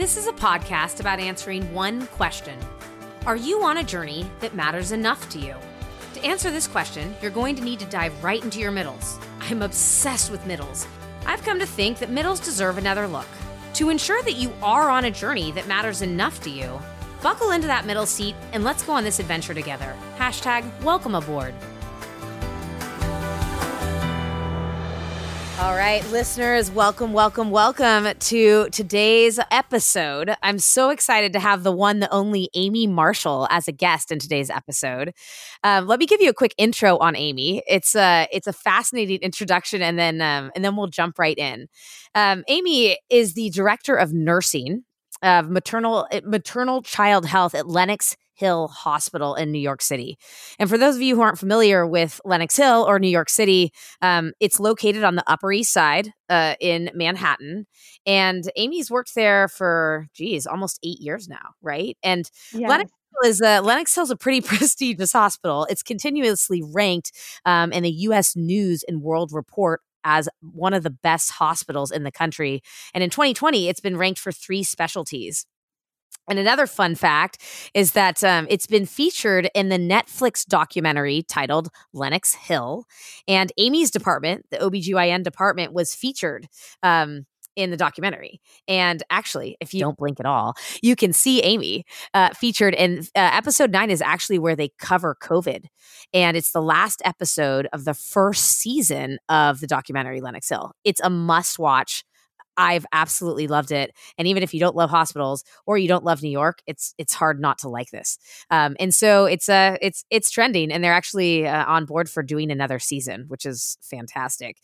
This is a podcast about answering one question Are you on a journey that matters enough to you? To answer this question, you're going to need to dive right into your middles. I'm obsessed with middles. I've come to think that middles deserve another look. To ensure that you are on a journey that matters enough to you, buckle into that middle seat and let's go on this adventure together. Hashtag welcome aboard. All right, listeners, welcome, welcome, welcome to today's episode. I'm so excited to have the one, the only Amy Marshall as a guest in today's episode. Um, let me give you a quick intro on Amy. It's a it's a fascinating introduction, and then um, and then we'll jump right in. Um, Amy is the director of nursing of maternal maternal child health at Lenox Hill Hospital in New York City. And for those of you who aren't familiar with Lenox Hill or New York City, um, it's located on the Upper East Side uh, in Manhattan. And Amy's worked there for, geez, almost eight years now, right? And yes. Lenox is uh, Lenox Hill is a pretty prestigious hospital. It's continuously ranked um, in the U.S. News and World Report as one of the best hospitals in the country. And in 2020, it's been ranked for three specialties. And another fun fact is that um, it's been featured in the Netflix documentary titled Lenox Hill. And Amy's department, the OBGYN department, was featured um, in the documentary. And actually, if you don't blink at all, you can see Amy uh, featured. in uh, episode nine is actually where they cover COVID. And it's the last episode of the first season of the documentary Lenox Hill. It's a must watch I've absolutely loved it. And even if you don't love hospitals or you don't love New York, it's it's hard not to like this. Um, and so it's uh it's it's trending, and they're actually uh, on board for doing another season, which is fantastic.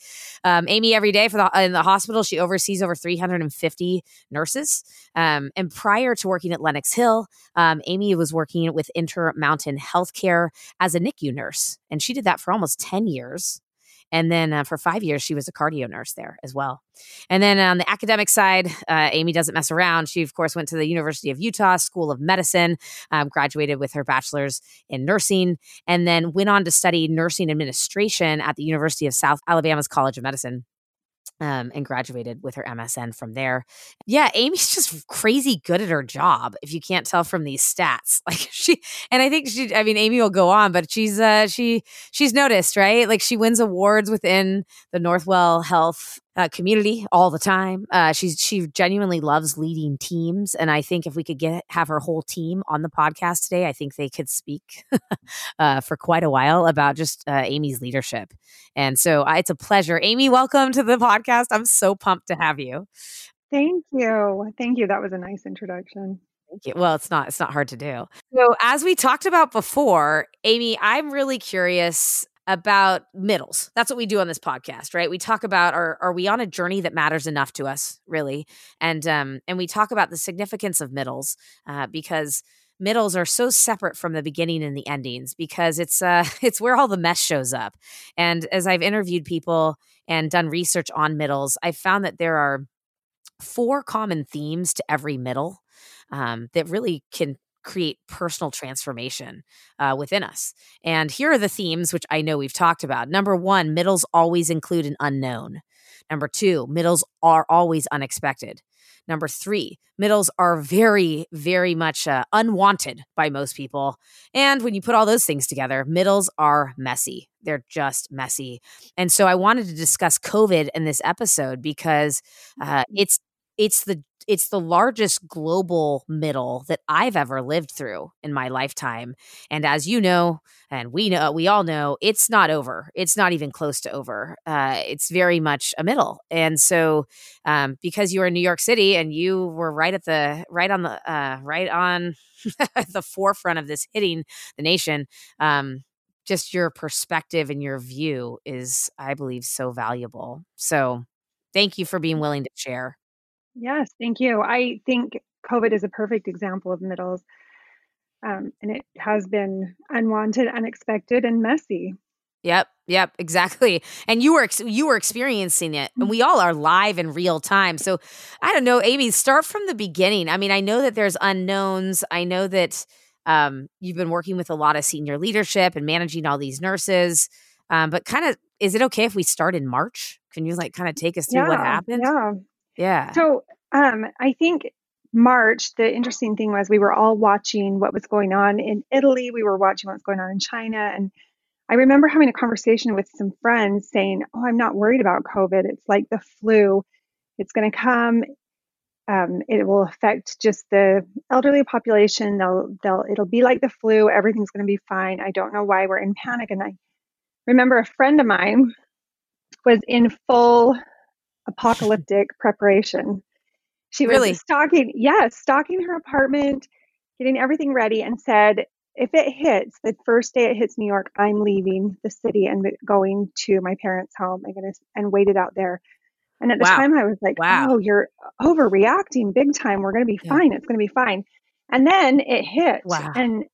Um, Amy, every day for the in the hospital, she oversees over 350 nurses. Um, and prior to working at Lenox Hill, um, Amy was working with Intermountain Healthcare as a NICU nurse, and she did that for almost 10 years. And then uh, for five years, she was a cardio nurse there as well. And then on the academic side, uh, Amy doesn't mess around. She, of course, went to the University of Utah School of Medicine, um, graduated with her bachelor's in nursing, and then went on to study nursing administration at the University of South Alabama's College of Medicine um, and graduated with her MSN from there. Yeah, Amy's just crazy good at her job. If you can't tell from these stats, like she, and I think she, I mean, Amy will go on, but she's, uh, she, she's noticed, right? Like she wins awards within the Northwell Health uh, community all the time. Uh, she's she genuinely loves leading teams, and I think if we could get have her whole team on the podcast today, I think they could speak uh, for quite a while about just uh, Amy's leadership. And so uh, it's a pleasure, Amy. Welcome to the podcast. I'm so pumped to have you. Thank you, thank you. That was a nice introduction. Thank you. Well, it's not it's not hard to do. So, as we talked about before, Amy, I'm really curious about middles. That's what we do on this podcast, right? We talk about are are we on a journey that matters enough to us, really, and um and we talk about the significance of middles uh, because middles are so separate from the beginning and the endings because it's uh it's where all the mess shows up. And as I've interviewed people and done research on middles, I've found that there are four common themes to every middle um, that really can create personal transformation uh, within us. And here are the themes, which I know we've talked about. Number one, middles always include an unknown. Number two, middles are always unexpected. Number three, middles are very, very much uh, unwanted by most people. And when you put all those things together, middles are messy. They're just messy. And so I wanted to discuss COVID in this episode because uh, it's it's the it's the largest global middle that I've ever lived through in my lifetime. And as you know, and we know, we all know, it's not over. It's not even close to over. Uh, it's very much a middle. And so, um, because you were in New York City and you were right at the right on the uh, right on the forefront of this hitting the nation, um, just your perspective and your view is, I believe, so valuable. So, thank you for being willing to share. Yes, thank you. I think COVID is a perfect example of middles. Um, and it has been unwanted, unexpected, and messy. Yep, yep, exactly. And you were ex- you were experiencing it, and we all are live in real time. So I don't know, Amy. Start from the beginning. I mean, I know that there's unknowns. I know that um, you've been working with a lot of senior leadership and managing all these nurses. Um, but kind of, is it okay if we start in March? Can you like kind of take us through yeah, what happened? Yeah, yeah. So um, I think March, the interesting thing was we were all watching what was going on in Italy. We were watching what was going on in China. And I remember having a conversation with some friends saying, Oh, I'm not worried about COVID. It's like the flu. It's going to come. Um, it will affect just the elderly population. They'll, they'll, it'll be like the flu. Everything's going to be fine. I don't know why we're in panic. And I remember a friend of mine was in full apocalyptic preparation. She was Really? stocking, yes, stocking her apartment, getting everything ready, and said, if it hits the first day it hits New York, I'm leaving the city and going to my parents' home. I'm gonna and waited out there. And at the Wow. time, I was like, Wow. "Oh, you're overreacting big time. We're gonna be Yeah. fine. It's gonna be fine." And then it hit, Wow. and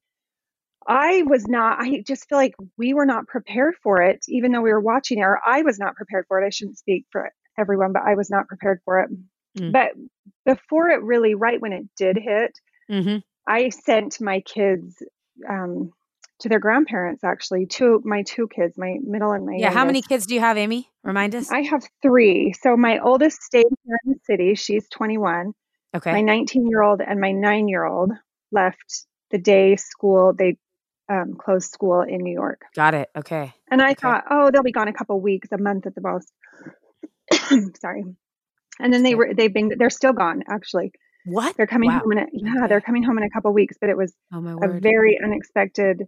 I was not. I just feel like we were not prepared for it, even though we were watching it. Or I was not prepared for it. I shouldn't speak for everyone, but I was not prepared for it. Mm. But before it really, right when it did hit, hmm I sent my kids um, to their grandparents. Actually, two my two kids, my middle and my Yeah. How many kids do you have, Amy? Remind us. I have three. So my oldest stayed here in the city. She's 21. Okay. My 19 year old and my nine year old left the day school. They um, closed school in New York. Got it. Okay. And I Okay. thought, oh, they'll be gone a couple weeks, a month at the most. Sorry. And then they were they've been they're still gone actually. What? They're coming Wow. home in a yeah, they're coming home in a couple weeks, but it was Oh a very unexpected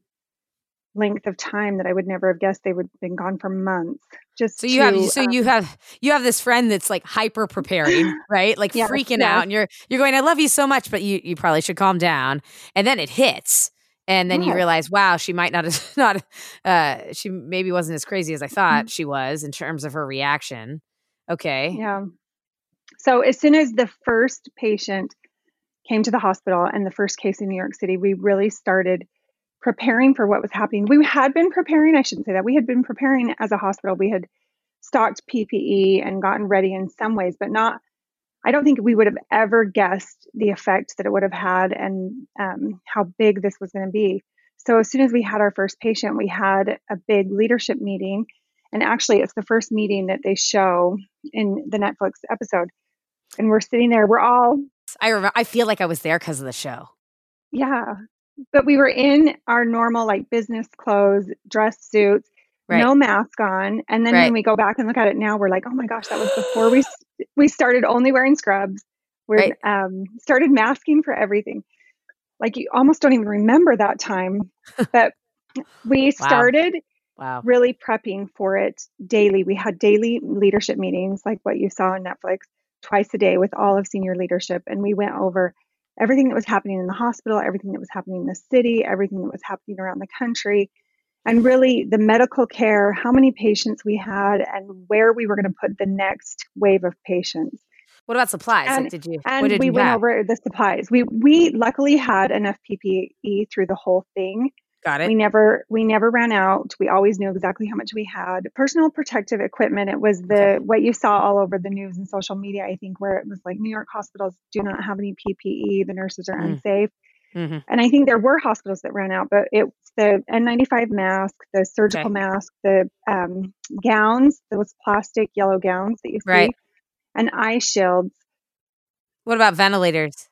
length of time that I would never have guessed they would have been gone for months. Just So you have so um, you have you have this friend that's like hyper preparing, right? Like yes, freaking yes, out, and you're you're going, I love you so much, but you you probably should calm down. And then it hits, and then you realize, wow, she might not have not uh she maybe wasn't as crazy as I Mm-hmm. thought she was in terms of her reaction. Okay. Yeah. So as soon as the first patient came to the hospital and the first case in New York City, we really started preparing for what was happening. We had been preparing, I shouldn't say that. We had been preparing as a hospital. We had stocked PPE and gotten ready in some ways, but not I don't think we would have ever guessed the effect that it would have had and um, how big this was going to be. So, as soon as we had our first patient, we had a big leadership meeting. And actually, it's the first meeting that they show in the Netflix episode. And we're sitting there, we're all, I remember I feel like I was there because of the show. yeah, but we were in our normal, like business clothes, dress suits, Right. no mask on. And then Right. when we go back and look at it now, we're like, oh my gosh, that was before we we started only wearing scrubs. We Right. um, started masking for everything. Like you almost don't even remember that time, but we Wow. started Wow. really prepping for it daily. We had daily leadership meetings, like what you saw on Netflix, twice a day with all of senior leadership, and we went over everything that was happening in the hospital, everything that was happening in the city, everything that was happening around the country and really the medical care, how many patients we had, and where we were going to put the next wave of patients. What about supplies? And like, did you? and did we you went have? over the supplies. We we luckily had enough PPE through the whole thing. Got We never we never ran out. We always knew exactly how much we had. Personal protective equipment. It was the Okay. what you saw all over the news and social media. I think where it was like New York hospitals do not have any PPE. The nurses are Mm. unsafe. hmm And I think there were hospitals that ran out, but it's the N95 mask, the surgical Okay. mask, the um, gowns, those plastic yellow gowns that you see, Right. and eye shields. What about ventilators?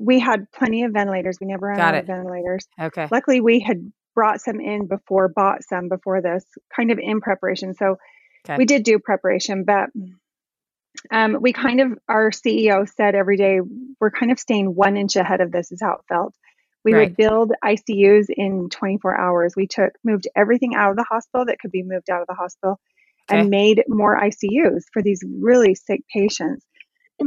We had plenty of ventilators. We never ran Got out of ventilators. Okay. Luckily, we had brought some in before, bought some before this, kind of in preparation. So Okay. we did do preparation, but um, we kind of, our CEO said every day, we're kind of staying one inch ahead of this, is how it felt. We Right. would build ICUs in 24 hours. We took, moved everything out of the hospital that could be moved out of the hospital Okay. and made more ICUs for these really sick patients.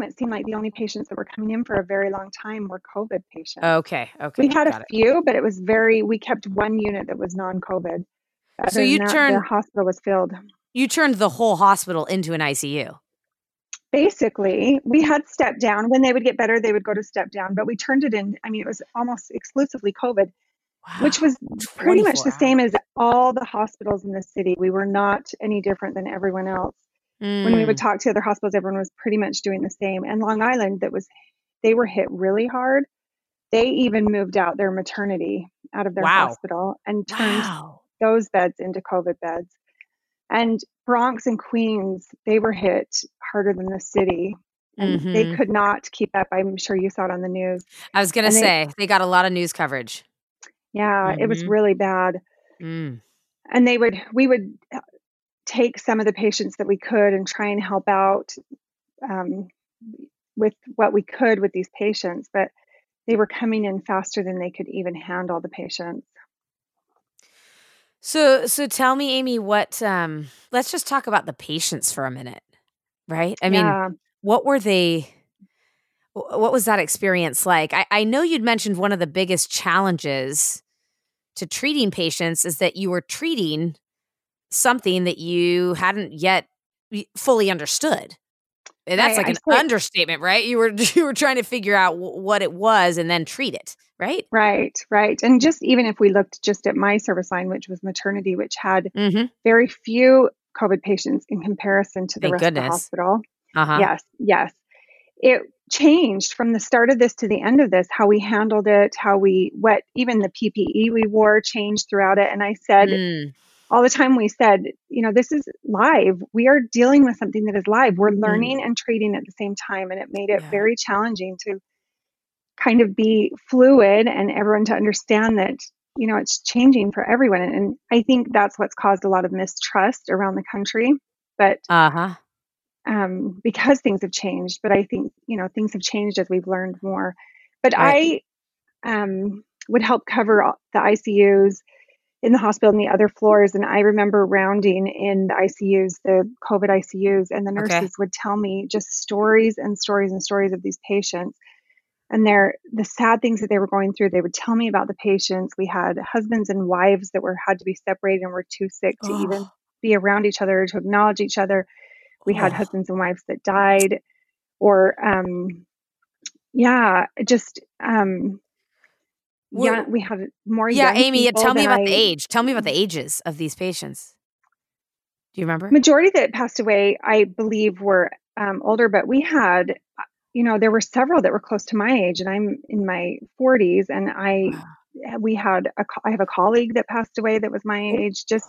It seemed like the only patients that were coming in for a very long time were COVID patients. Okay. Okay. we had a it. few, but it was very, we kept one unit that was non COVID. So you the turned hospital was filled. you turned the whole hospital into an ICU. basically we had step down when they would get better they would go to step down but we turned it in i mean it was almost exclusively covid which was pretty much 24 the same as all the hospitals in the city we were not any different than everyone else when we would Mm. talk to other hospitals everyone was pretty much doing the same and long island that was they were hit really hard they even moved out their maternity out of their Wow. hospital and turned Wow. those beds into covid beds and bronx and queens they were hit harder than the city and Mhm. they could not keep up. I'm sure you saw it on the news. I was gonna And they say, they got a lot of news coverage. yeah, it was Mhm. really bad. Mm. And they would we would take some of the patients that we could and try and help out um, with what we could with these patients, but they were coming in faster than they could even handle the patients. So so tell me, Amy, what, um let's just talk about the patients for a minute, right? I mean, Yeah. what were they what was that experience like? I I know you'd mentioned one of the biggest challenges to treating patients is that you were treating something that you hadn't yet fully understood. And that's Right, like an understatement, right? You were you were trying to figure out wh what it was and then treat it, right? Right, right. And just even if we looked just at my service line, which was maternity, which had Mhm. very few COVID patients in comparison to the Thank rest of the hospital. Uh-huh. Yes, yes. It changed from the start of this to the end of this, how we handled it, how we what even the PPE we wore changed throughout it. And I said Mm. All the time we said, you know, this is live. We are dealing with something that is live. We're Mm. learning and treating at the same time. And it made it Yeah. very challenging to kind of be fluid and everyone to understand that, you know, it's changing for everyone. And I think that's what's caused a lot of mistrust around the country. But Uh-huh. um, because things have changed, but I think, you know, things have changed as we've learned more. But Right. I um, would help cover the ICUs in the hospital and the other floors. And I remember rounding in the ICUs, the COVID ICUs, and the Okay. nurses would tell me just stories and stories and stories of these patients and their the sad things that they were going through. They would tell me about the patients. We had husbands and wives that were had to be separated and were too sick to even Oh. be around each other to acknowledge each other. We had Oh. husbands and wives that died, or um, yeah, just um, yeah, we had more Yeah, young Amy, yeah, tell me about the age. Tell me about the ages of these patients. Do you remember? majority that passed away, I believe, were um, older, but we had, uh, you know, there were several that were close to my age, and I'm in my 40s, and I we had a I have a colleague that passed away that was my age. Just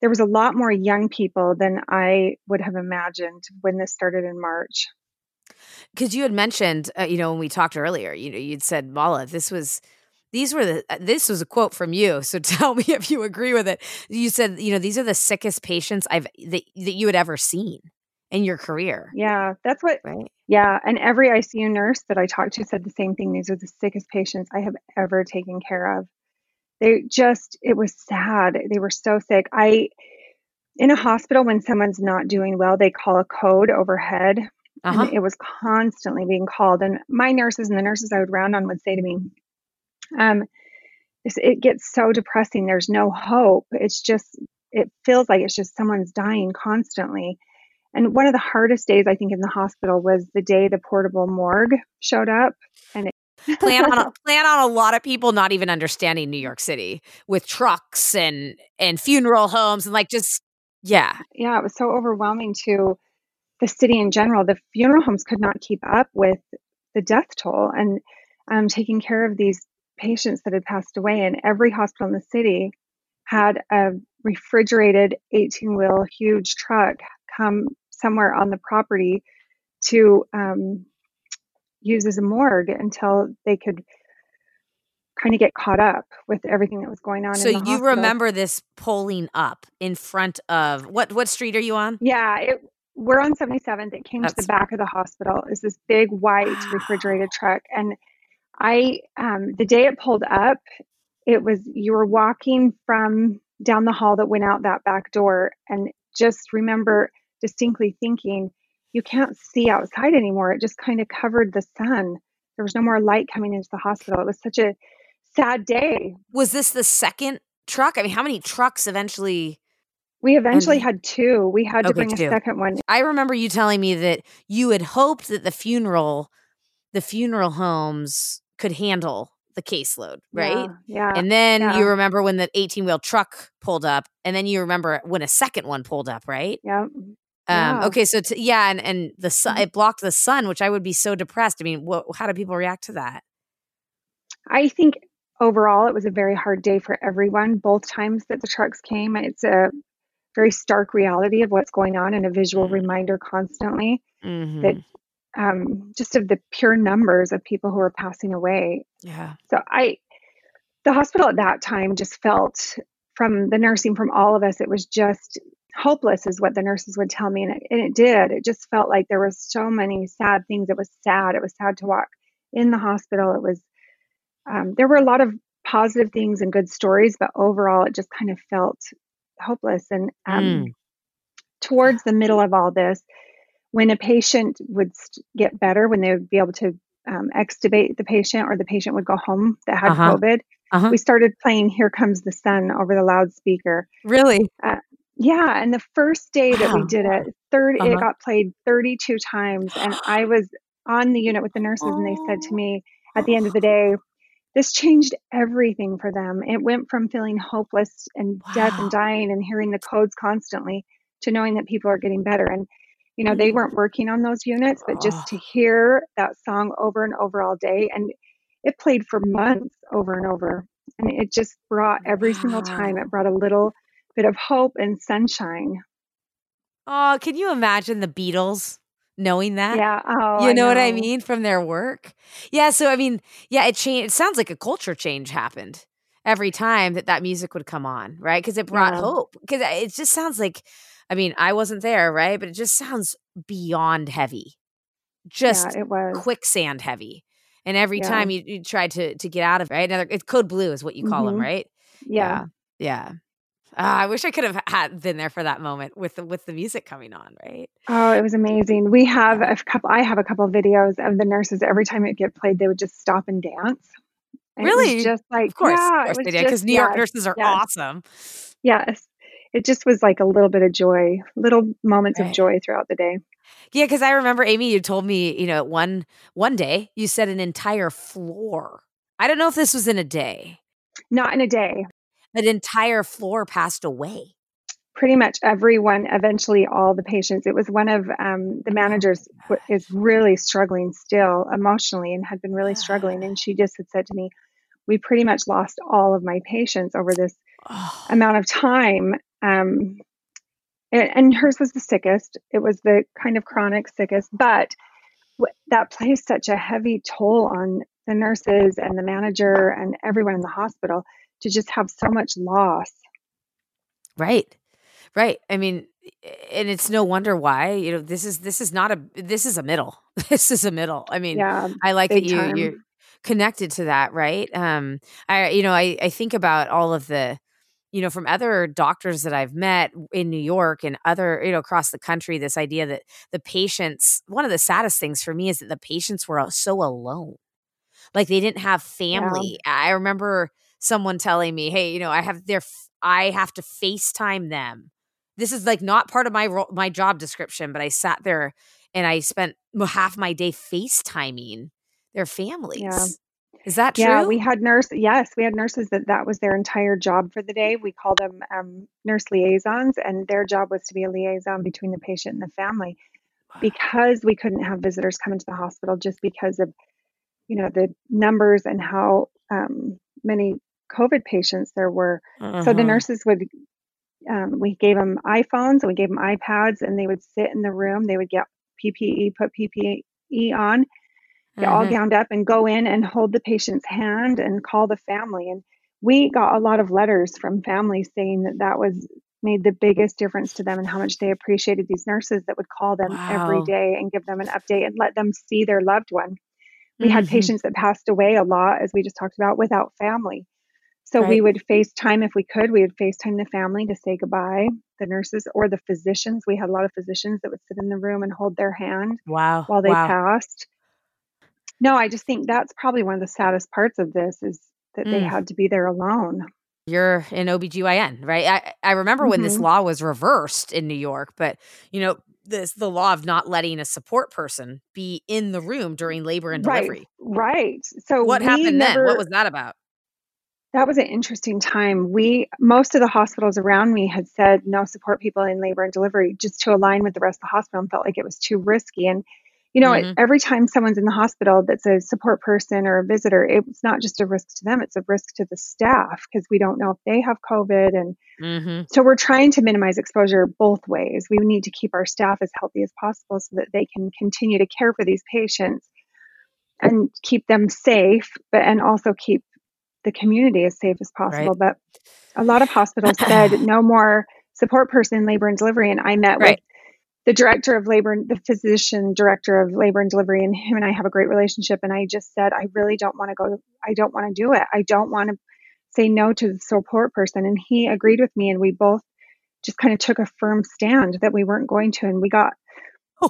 there was a lot more young people than I would have imagined when this started in March. Because you had mentioned, uh, you know, when we talked earlier, you know, you'd said, Mala, this was, these were the, uh, this was a quote from you. So tell me if you agree with it. You said, you know, these are the sickest patients I've, that, that you had ever seen in your career, Yeah, that's what. right? Yeah, and every ICU nurse that I talked to said the same thing. These are the sickest patients I have ever taken care of. They just, it was sad. They were so sick. I, in a hospital, when someone's not doing well, they call a code overhead, Uh and huh. it was constantly being called. And my nurses and the nurses I would round on would say to me, um, it gets so depressing. There's no hope. It's just, it feels like it's just someone's dying constantly. And one of the hardest days I think in the hospital was the day the portable morgue showed up. And it, plan on a, plan on a lot of people not even understanding New York City with trucks and and funeral homes and like just yeah yeah, it was so overwhelming to the city in general. The funeral homes could not keep up with the death toll and um, taking care of these patients that had passed away. And every hospital in the city had a refrigerated 18 wheel huge truck come somewhere on the property to um, use as a morgue until they could kind of get caught up with everything that was going on so in the you hospital. remember this pulling up in front of what what street are you on Yeah, it, we're on 77th. It came to the back of the hospital. It's this big white Wow. refrigerated truck. And I, um, the day it pulled up, it was, you were walking from down the hall that went out that back door. And just remember distinctly thinking, you can't see outside anymore. It just kind of covered the sun. There was no more light coming into the hospital. It was such a sad day. was this the second truck I mean how many trucks eventually We eventually And- had two. We had to Okay, bring a two. second one. I remember you telling me that you had hoped that the funeral the funeral homes could handle the caseload right Yeah. yeah. And then yeah. you remember when the 18 wheel truck pulled up, and then you remember when a second one pulled up, right? yeah. Um, Yeah. Okay, so t- yeah, and and the sun Mhm. it blocked the sun, which I would be so depressed. I mean, wha how do people react to that? I think overall it was a very hard day for everyone. Both times that the trucks came, it's a very stark reality of what's going on and a visual Mm. reminder constantly. Mhm. Um, just of the pure numbers of people who were passing away. Yeah. So I, the hospital at that time just felt from the nursing, from all of us, it was just hopeless, is what the nurses would tell me. And it, and it did. It just felt like there was so many sad things. It was sad. It was sad to walk in the hospital. It was, um, there were a lot of positive things and good stories, but overall, it just kind of felt hopeless. And um, mm. towards the middle of all this, when a patient would get better, when they would be able to um, extubate the patient or the patient would go home that had uh-huh. COVID, uh-huh. we started playing Here Comes the Sun over the loudspeaker. Really? Uh, yeah. And the first day wow. that we did it, 3rd uh-huh. it got played 32 times. And I was on the unit with the nurses, and they said to me at the end of the day, this changed everything for them. It went from feeling hopeless and wow. death and dying and hearing the codes constantly to knowing that people are getting better. And you know they weren't mm. working on those units but just to ah. hear that song over and over all day and it played for months over and over and it just brought every single time it brought a little bit of hope and sunshine. Oh can you imagine the beatles knowing that? Yeah oh, you know, know, what i mean from their work? Yeah so i mean yeah it changed it sounds like a culture change happened every time that that music would come on right? Because it brought yeah. hope because uh, it just sounds like I mean, I wasn't there, right? But it just sounds beyond heavy. Just yeah, it was. quicksand heavy. And every yeah. time you, you try to to get out of it, right? Another it's code blue is what you call mm-hmm. them, right? Yeah. Yeah. yeah. Uh, I wish I could have had been there for that moment with the, with the music coming on, right? Oh, it was amazing. We have a couple. I have a couple of videos of the nurses. Every time it get played, they would just stop and dance. And really? just like, of course, yeah, of course they did because New York nurses are yes. awesome. Yes, it just was like a little bit of joy, little moments right. of joy throughout the day. Yeah, because I remember Amy, you told me, you know, one one day you said an entire floor. I don't know if this was in a day. Not in a day. An entire floor passed away. Pretty much everyone, eventually all the patients. It was one of um, the oh managers is really struggling still emotionally and had been really struggling. And she just had said to me, "We pretty much lost all of my patients over this oh. amount of time." Um, and, and, hers was the sickest. It was the kind of chronic sickest, but w- that placed such a heavy toll on the nurses and the manager and everyone in the hospital to just have so much loss. Right. Right. I mean, and it's no wonder why you know this is this is not a this is a middle this is a middle i mean yeah, i like that you you're connected to that right um i you know i i think about all of the you know, from other doctors that I've met in New York and other, you know, across the country, this idea that the patients, one of the saddest things for me is that the patients were so alone. Like they didn't have family. Yeah. I remember someone telling me, "Hey, you know, I have their I have to FaceTime them." This is like not part of my ro- my job description, but I sat there and I spent half my day FaceTiming their families. Yeah. Is that true? Yeah, we had nurse. Yes, we had nurses that that was their entire job for the day. We call them um, nurse liaisons, and their job was to be a liaison between the patient and the family. Because we couldn't have visitors come into the hospital, just because of you know the numbers and how um, many COVID patients there were. Uh-huh. So the uh-huh. nurses would. Um, we gave them iPhones and we gave them iPads, and they would sit in the room. They would get PPE, put PPE on, get mm-hmm. all gowned up and go in and hold the patient's hand and call the family. And we got a lot of letters from families saying that that was made the biggest difference to them and how much they appreciated these nurses that would call them wow. every day and give them an update and let them see their loved one. We mm-hmm. had patients that passed away a lot, as we just talked about, without family. So right. we would FaceTime if we could. We would FaceTime the family to say goodbye, the nurses or the physicians. We had a lot of physicians that would sit in the room and hold their hand wow. while they wow. passed. No, I just think that's probably one of the saddest parts of this is that mm. they had to be there alone. You're in OBGYN, right? I, I remember mm-hmm. when this mm-hmm. law was reversed in New York, but you know, this the law of not letting a support person be in the room during labor and delivery. Right. right. So what happened never, then? What was that about? That was an interesting time. We most of the hospitals around me had said no support people in labor and delivery just to align with the rest of the hospital and felt like it was too risky. And you know, mm-hmm. every time someone's in the hospital that's a support person or a visitor, it's not just a risk to them, it's a risk to the staff because we don't know if they have COVID. And mm-hmm. so we're trying to minimize exposure both ways. We need to keep our staff as healthy as possible so that they can continue to care for these patients and keep them safe, but and also keep the community as safe as possible. Right. But a lot of hospitals said no more support person labor and delivery. And I met right. with the director of labor, the physician director of labor and delivery, and him and I have a great relationship. And I just said, I really don't want to go. I don't want to do it. I don't want to say no to the support person. And he agreed with me, and we both just kind of took a firm stand that we weren't going to. And we got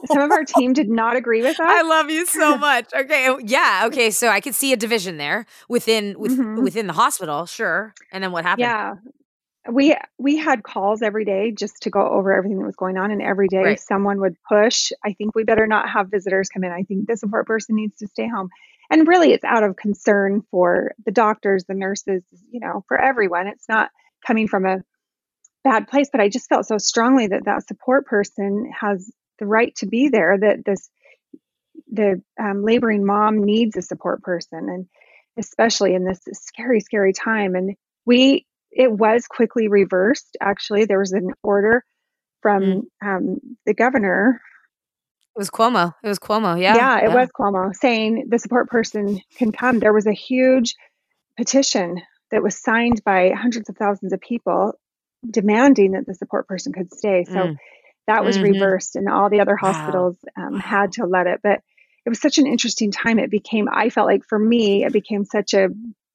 some of our team did not agree with us. I love you so much. Okay, oh, yeah, okay. So I could see a division there within with, mm-hmm. within the hospital, sure. And then what happened? Yeah, we we had calls every day just to go over everything that was going on and every day right. someone would push i think we better not have visitors come in. I think the support person needs to stay home. And really it's out of concern for the doctors the nurses you know for everyone. It's not coming from a bad place but i just felt so strongly that that support person has the right to be there that this the um, laboring mom needs a support person and especially in this scary scary time. And we it was quickly reversed. Actually, there was an order from mm. um, the governor. It was Cuomo. It was Cuomo. Yeah. Yeah, it yeah. was Cuomo saying the support person can come. There was a huge petition that was signed by hundreds of thousands of people demanding that the support person could stay. So mm. that was mm-hmm. reversed, and all the other hospitals wow. um, had to let it. But it was such an interesting time. It became, I felt like for me, it became such a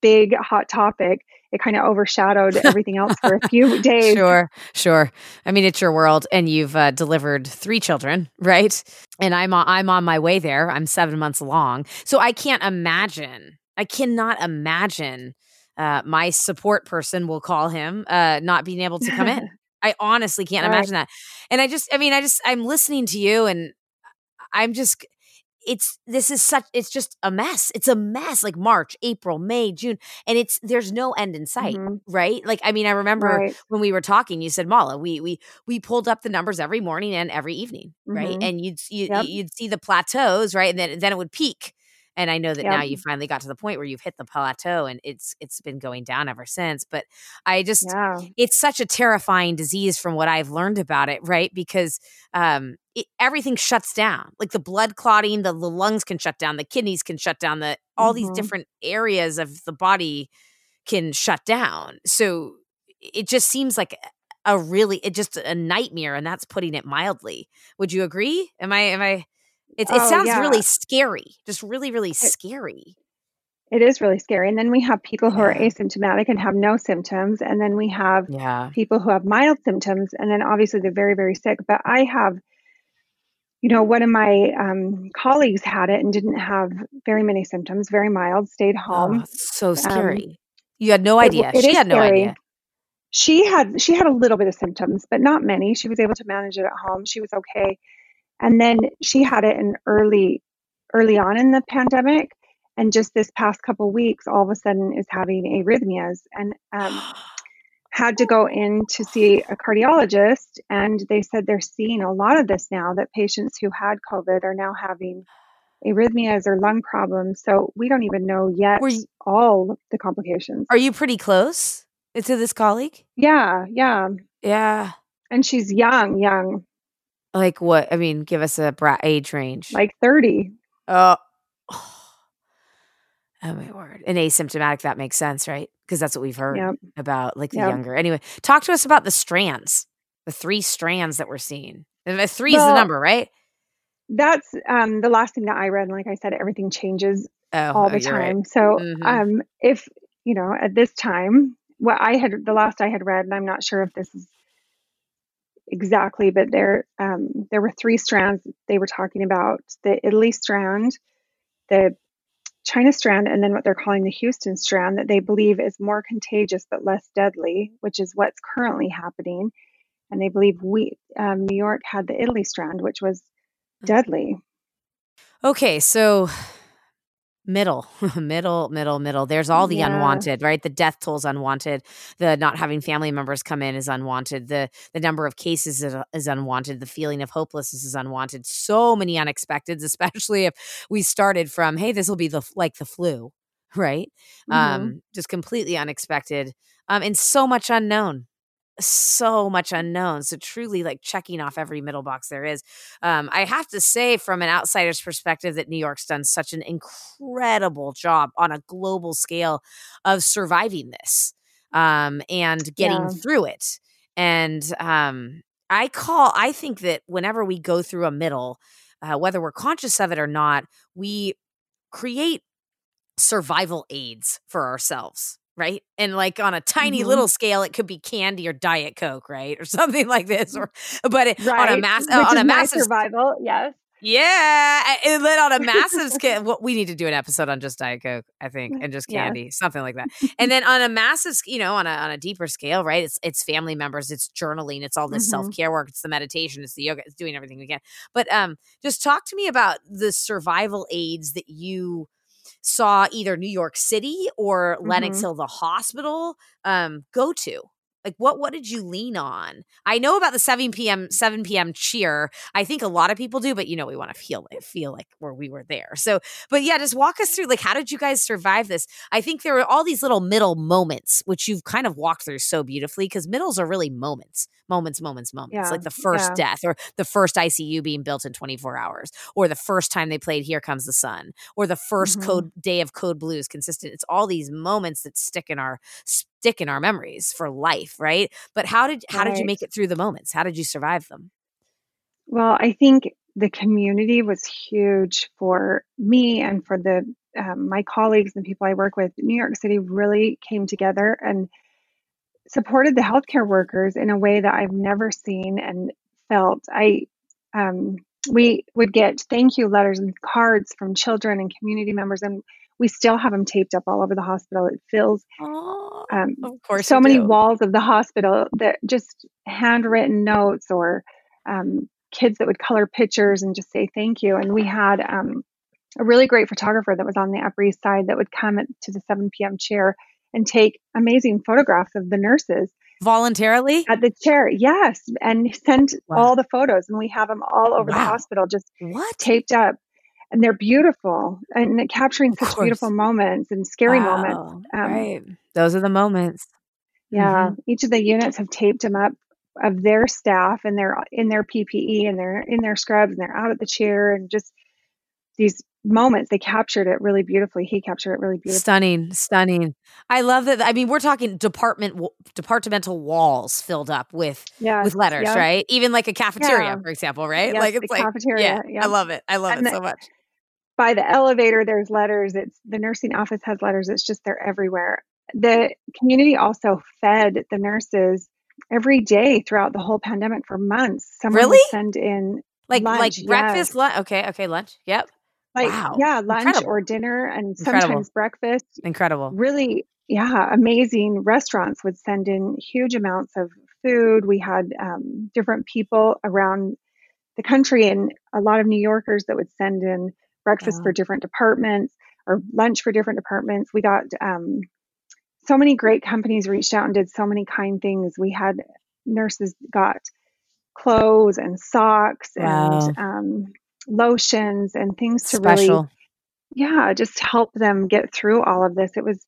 big hot topic it kind of overshadowed everything else for a few days. Sure, sure. I mean, it's your world, and you've uh, delivered three children, right? And I'm on, I'm on my way there. I'm seven months along, so I can't imagine. I cannot imagine uh, my support person, will call him, uh, not being able to come in. I honestly can't right. imagine that. And I just, I mean, I just, I'm listening to you, and I'm just it's this is such it's just a mess it's a mess like march april may june and it's there's no end in sight mm-hmm. right like i mean i remember right. when we were talking you said mala we we we pulled up the numbers every morning and every evening right mm-hmm. and you'd you, yep. you'd see the plateaus right and then then it would peak and i know that now you finally got to the point where you've hit the plateau and it's it's been going down ever since but i just yeah. it's such a terrifying disease from what i've learned about it right? Because um it, everything shuts down like the blood clotting the, the lungs can shut down the kidneys can shut down the all mm-hmm. these different areas of the body can shut down. So it just seems like a really it just a nightmare and that's putting it mildly. Would you agree? Am i am i it, it oh, sounds yeah. really scary, just really, really it, scary. It is really scary. And then we have people who are asymptomatic and have no symptoms. And then we have yeah. people who have mild symptoms. And then obviously they're very, very sick. But I have, you know, one of my um, colleagues had it and didn't have very many symptoms, very mild, stayed home. Oh, so um, scary. Um, you had no idea. It, it she had no idea she had she had a little bit of symptoms but not many she was able to manage it at home she was okay and then she had it in early early on in the pandemic. And just this past couple weeks all of a sudden is having arrhythmias. And um, had to go in to see a cardiologist. And they said they're seeing a lot of this now that patients who had covid are now having arrhythmias or lung problems. So we don't even know yet you, all the complications. Are you pretty close to this colleague? Yeah yeah. Yeah. And she's young young like what? I mean, give us a bra- age range. Like 30. Oh. Oh my word. And asymptomatic, that makes sense, right? Because that's what we've heard yep. about like the yep. younger. Anyway, talk to us about the strands, the three strands that we're seeing. Three well, is the number, right? That's um, the last thing that I read. And like I said, everything changes oh, all the oh, time. Right. So mm-hmm. um, if, you know, at this time, what I had, the last I had read, and I'm not sure if this is exactly, but there um, there were three strands they were talking about: the Italy strand, the China strand, and then what they're calling the Houston strand that they believe is more contagious but less deadly, which is what's currently happening. And they believe we um, New York had the Italy strand, which was deadly. Okay, so middle middle middle middle. There's all the Yeah. unwanted right? The death tolls unwanted. The not having family members come in is unwanted. The the number of cases is, is unwanted. The feeling of hopelessness is unwanted. So many unexpecteds especially if we started from hey this will be the like the flu right? Mhm. um just completely unexpected um and so much unknown so much unknown so truly like checking off every middle box there is. Um i have to say from an outsider's perspective that new york's done such an incredible job on a global scale of surviving this um and getting Yeah. through it. And um i call i think that whenever we go through a middle uh, whether we're conscious of it or not we create survival aids for ourselves right and like on a tiny Mhm. little scale it could be candy or diet coke right or something like this or but it, on a mass Which on a massive survival. Yes. yeah and then on a massive scale well, we need to do an episode on just diet coke i think and just Yeah. candy something like that and then on a massive you know on a on a deeper scale right it's it's family members it's journaling it's all this Mhm. self-care work it's the meditation it's the yoga it's doing everything we can but um just talk to me about the survival aids that you saw either New York City or Lenox Mhm. Hill, the hospital, um, go to? Like what what did you lean on? I know about the 7 p.m. 7 p.m. cheer. I think a lot of people do, but you know, we want to feel it, feel like where we were there. So, but yeah, just walk us through like how did you guys survive this? I think there were all these little middle moments, which you've kind of walked through so beautifully because middles are really moments, moments, moments, moments. Yeah, Like the first yeah. death or the first ICU being built in 24 hours or the first time they played Here Comes the Sun or the 1st Mhm. code day of code blues consistent it's all these moments that stick in our stick in our memories for life right but how did how did you make it through the moments how did you survive them Well, I think the community was huge for me and for the um, my colleagues and people I work with. New York City really came together and supported the healthcare workers in a way that I've never seen and felt. I um, we would get thank you letters and cards from children and community members, and we still have them taped up all over the hospital. It fills oh um, of course so many do. walls of the hospital that just handwritten notes or um, kids that would color pictures and just say thank you. And we had um, a really great photographer that was on the Upper East Side that would come to the 7 p.m. chair and take amazing photographs of the nurses voluntarily at the chair. Yes, and send Wow. all the photos, and we have them all over the hospital, just what taped up. And they're beautiful and capturing such beautiful moments and scary Wow. moments. Um, right those are the moments Yeah, Mhm. each of the units have taped them up of their staff and they're in their PPE and they're in their scrubs and they're out at the chair and just these moments they captured it really beautifully. He captured it really beautifully. Stunning, stunning. I love that. I mean, we're talking department departmental walls filled up with Yeah, with letters, yeah. right? Even like a cafeteria, Yeah. for example, right? Yes, like it's like cafeteria, Yeah, yeah. I love it. I love And it the- so much. By the elevator, there's letters. It's the nursing office has letters. It's just they're everywhere. The community also fed the nurses every day throughout the whole pandemic for months. Someone Really? would send in Like lunch, like breakfast, lunch. Okay, okay, lunch. Yep, like Wow. yeah, lunch Incredible. or dinner and Incredible. sometimes breakfast. incredible. really yeah amazing restaurants would send in huge amounts of food we had um, different people around the country and a lot of new yorkers that would send in breakfast Wow. for different departments or lunch for different departments we got um, so many great companies reached out and did so many kind things we had nurses got clothes and socks Wow. and um, lotions and things to really yeah just help them get through all of this it was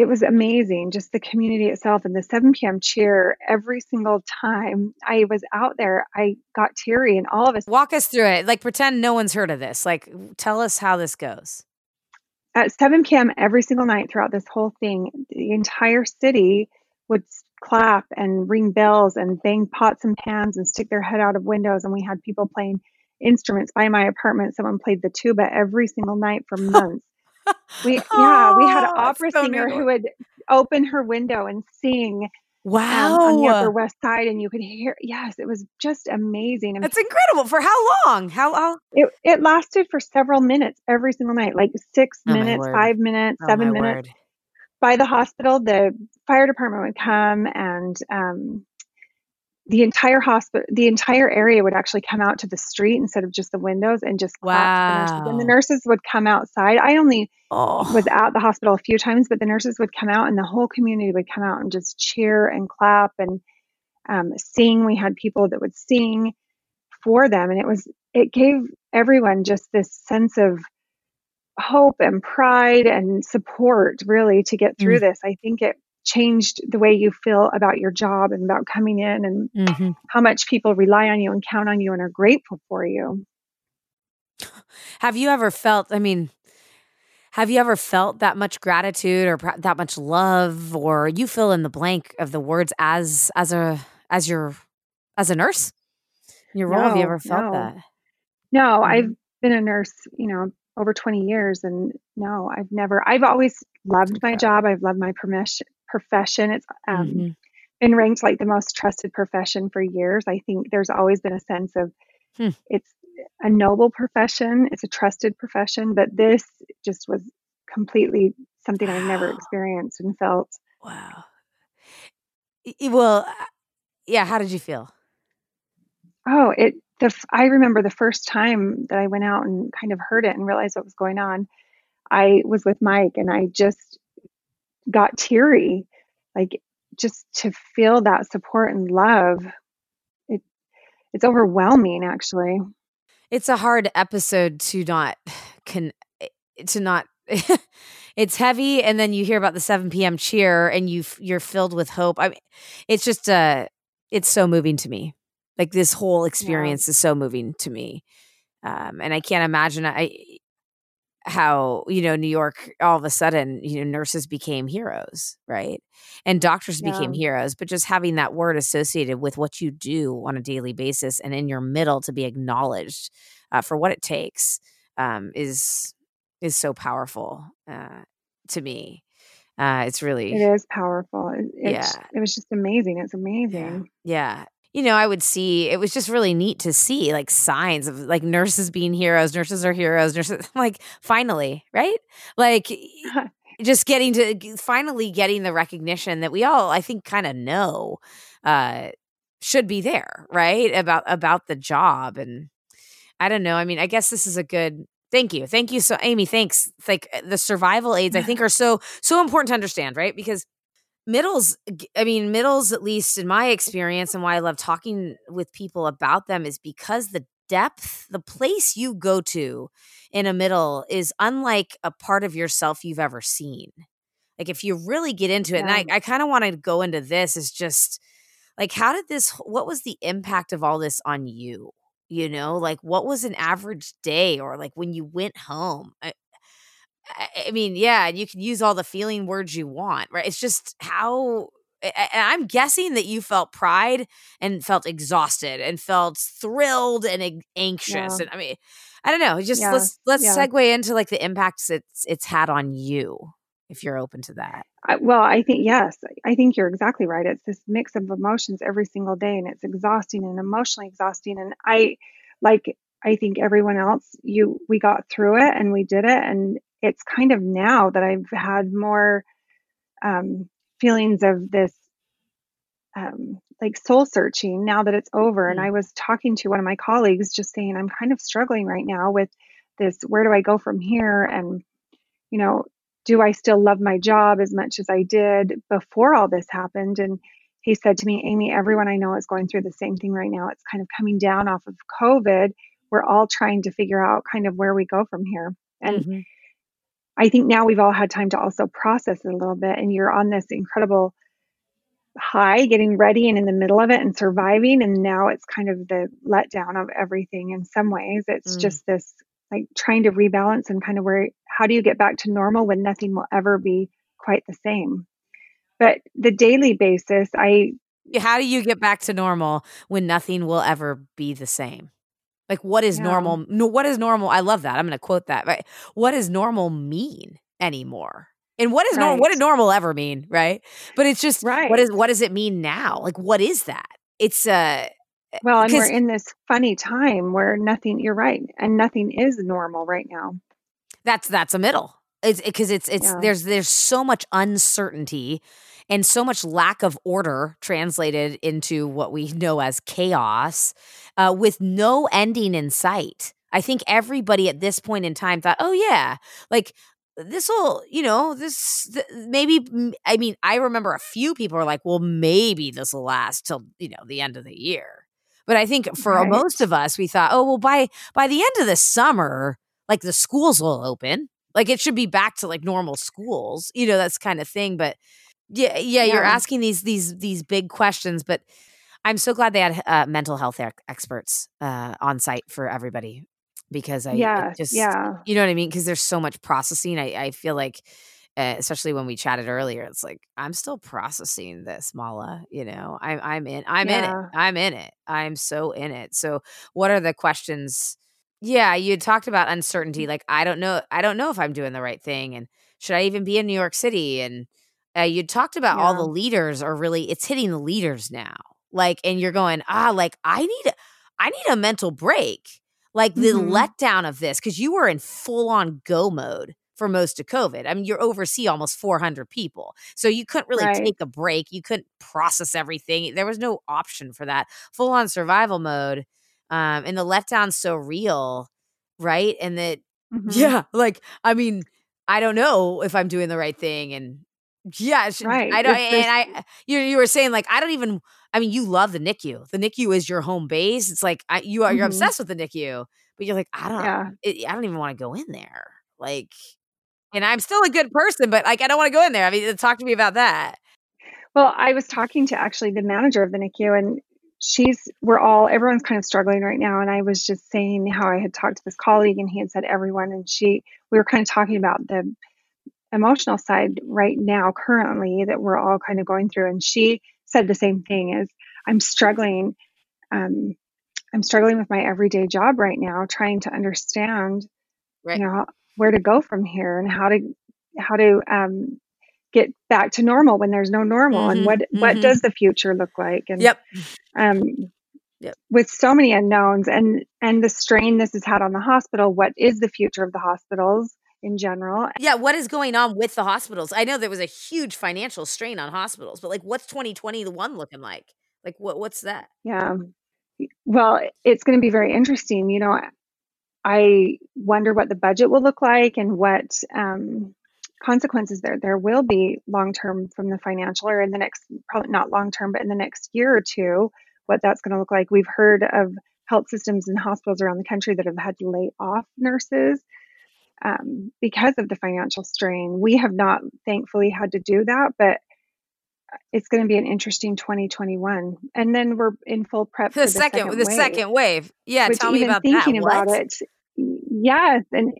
it was amazing just the community itself and the 7 p.m cheer every single time i was out there i got teary and all of us Walk us through it. Like pretend no one's heard of this. Like tell us how this goes. at 7 p.m every single night throughout this whole thing the entire city would clap and ring bells and bang pots and pans and stick their head out of windows and we had people playing instruments by my apartment someone played the tuba every single night for oh, months we yeah we had an Oh, opera so singer who would open her window and sing um, Wow. on the Upper West Side, and you could hear. Yes, it was just amazing. That's incredible. For how long? How how it, it lasted for several minutes every single night, like six Oh, minutes, five minutes, oh, seven minutes. word. By the hospital, the fire department would come and um, the entire hospital, the entire area would actually come out to the street instead of just the windows and just clap wow. the. And the nurses would come outside. I only oh. was at the hospital a few times, but the nurses would come out and the whole community would come out and just cheer and clap and um, sing. We had people that would sing for them, and it was it gave everyone just this sense of hope and pride and support really to get through mm. this. I think it changed the way you feel about your job and about coming in and mm-hmm. how much people rely on you and count on you and are grateful for you. Have you ever felt, I mean, have you ever felt that much gratitude or that much love or you fill in the blank of the words as as a as your as a nurse? Your role, no, have you ever felt no. that? No, mm-hmm. I've been a nurse, you know, over 20 years and no, I've never I've always loved my job. I've loved my permission profession. It's um, mm-hmm. been ranked like the most trusted profession for years. I think there's always been a sense of hmm. it's a noble profession, it's a trusted profession, but this just was completely something I've never experienced and felt. Wow. Well, uh, yeah. How did you feel? Oh, it. The I remember the first time that I went out and kind of heard it and realized what was going on. I was with Mike, and I just got teary like just to feel that support and love it it's overwhelming actually. It's a hard episode to not can to not it's heavy and then you hear about the 7 p.m cheer and you you're filled with hope. I mean it's just uh it's so moving to me. Like this whole experience yeah. is so moving to me. Um and i can't imagine i how you know new york all of a sudden you know nurses became heroes right? And doctors yeah. became heroes but just having that word associated with what you do on a daily basis and in your middle to be acknowledged uh, for what it takes um, is is so powerful uh, to me. Uh, it's really it is powerful it, yeah. it was just amazing it's amazing. Yeah. yeah you know, I would see it was just really neat to see like signs of like nurses being heroes, nurses are heroes, nurses like finally, right? Like just getting to finally getting the recognition that we all I think kind of know uh should be there, right? About about the job and I don't know. I mean, I guess this is a good Thank you. Thank you so Amy, thanks. Like the survival aids I think are so so important to understand, right? Because middles i mean middles at least in my mm. experience and why i love talking with people about them is because the depth the place you go to in a middle is unlike a part of yourself you've ever seen. Like if you really get into it yeah. and i, I kind of want to go into this is just like how did this what was the impact of all this on you? You know like what was an average day or like when you went home? I, I mean, yeah, you can use all the feeling words you want, right? It's just how I'm guessing that you felt pride and felt exhausted and felt thrilled and anxious. Yeah. And I mean, I don't know. Just yeah. let's let's yeah. segue into like the impacts it's it's had on you, if you're open to that. I, well, I think yes, I think you're exactly right. It's this mix of emotions every single day, and it's exhausting and emotionally exhausting. And I like I think everyone else, you we got through it and we did it, and it's kind of now that I've had more um, feelings of this um, like soul searching now that it's over. And mm. I was talking to one of my colleagues just saying, I'm kind of struggling right now with this where do I go from here? And, you know, do I still love my job as much as I did before all this happened? And he said to me, Amy, everyone I know is going through the same thing right now. It's kind of coming down off of COVID. We're all trying to figure out kind of where we go from here. And mm-hmm. I think now we've all had time to also process it a little bit, and you're on this incredible high, getting ready and in the middle of it and surviving. And now it's kind of the letdown of everything in some ways. It's mm. just this like trying to rebalance and kind of where, how do you get back to normal when nothing will ever be quite the same? But the daily basis, I. How do you get back to normal when nothing will ever be the same? Like, what is yeah. normal? No, what is normal? I love that. I'm going to quote that. Right? What does normal mean anymore? And what is right. normal? What did normal ever mean? Right? But it's just right. What is what does it mean now? Like, what is that? It's uh well, and we're in this funny time where nothing. You're right, and nothing is normal right now. That's that's a middle. It's because it's it's Yeah. there's there's so much uncertainty and so much lack of order translated into what we know as chaos uh, with no ending in sight. I think everybody at this point in time thought, oh, yeah, like this will, you know, this th- maybe. m- I mean, I remember a few people are like, well, maybe this will last till, you know, the end of the year. But I think for Right. most of us, we thought, oh, well, by by the end of the summer, like the schools will open. Like it should be back to like normal schools, you know, that's kind of thing. But yeah, yeah, you're asking these these these big questions, but I'm so glad they had uh, mental health ex- experts uh, on site for everybody because I Yeah. just Yeah. you know what I mean because there's so much processing. I I feel like. Uh, especially when we chatted earlier, it's like I'm still processing this, Mala. You know, I'm I'm in I'm in it. I'm in it. I'm so in it. So, what are the questions? Yeah, you talked about uncertainty. Like, I don't know. I don't know if I'm doing the right thing, and should I even be in New York City? And uh, you talked about all the leaders are really. It's hitting the leaders now. Like, and you're going, ah, like I need, a, I need a mental break. Like the Mhm. letdown of this because you were in full on go mode for most of COVID. I mean, you're oversee almost 400 people, so you couldn't really Right. take a break. You couldn't process everything. There was no option for that. Full on survival mode um and the letdown's so real right and that Mhm. yeah like i mean i don't know if i'm doing the right thing and yeah Right. i don't this- and i you you were saying like i don't even i mean you love the nicu the nicu is your home base it's like I, you are you're Mhm. obsessed with the nicu but you're like i don't Yeah. it, i don't even want to go in there like and i'm still a good person but like i don't want to go in there i mean talk to me about that Well, I was talking to actually the manager of the NICU, and she's, we're all, everyone's kind of struggling right now. And I was just saying how I had talked to this colleague, and he had said everyone, and she, we were kind of talking about the emotional side right now, currently, that we're all kind of going through. And she said the same thing is, I'm struggling. Um, I'm struggling with my everyday job right now, trying to understand, Right. you know, where to go from here and how to, how to, um, get back to normal when there's no normal Mhm, and what mhm. what does the future look like and yep um Yep. with so many unknowns and and the strain this has had on the hospital what is the future of the hospitals in general Yeah, what is going on with the hospitals? I know there was a huge financial strain on hospitals, but like what's 2021 looking like? Like what what's that? yeah well it's going to be very interesting you know i wonder what the budget will look like and what um consequences there there will be long term from the financial or in the next probably not long term but in the next year or two what that's going to look like we've heard of health systems and hospitals around the country that have had to lay off nurses um, because of the financial strain we have not thankfully had to do that but it's going to be an interesting 2021 and then we're in full prep The for the second second, the wave second wave. Yeah, which tell me even about thinking that. about What? it yes and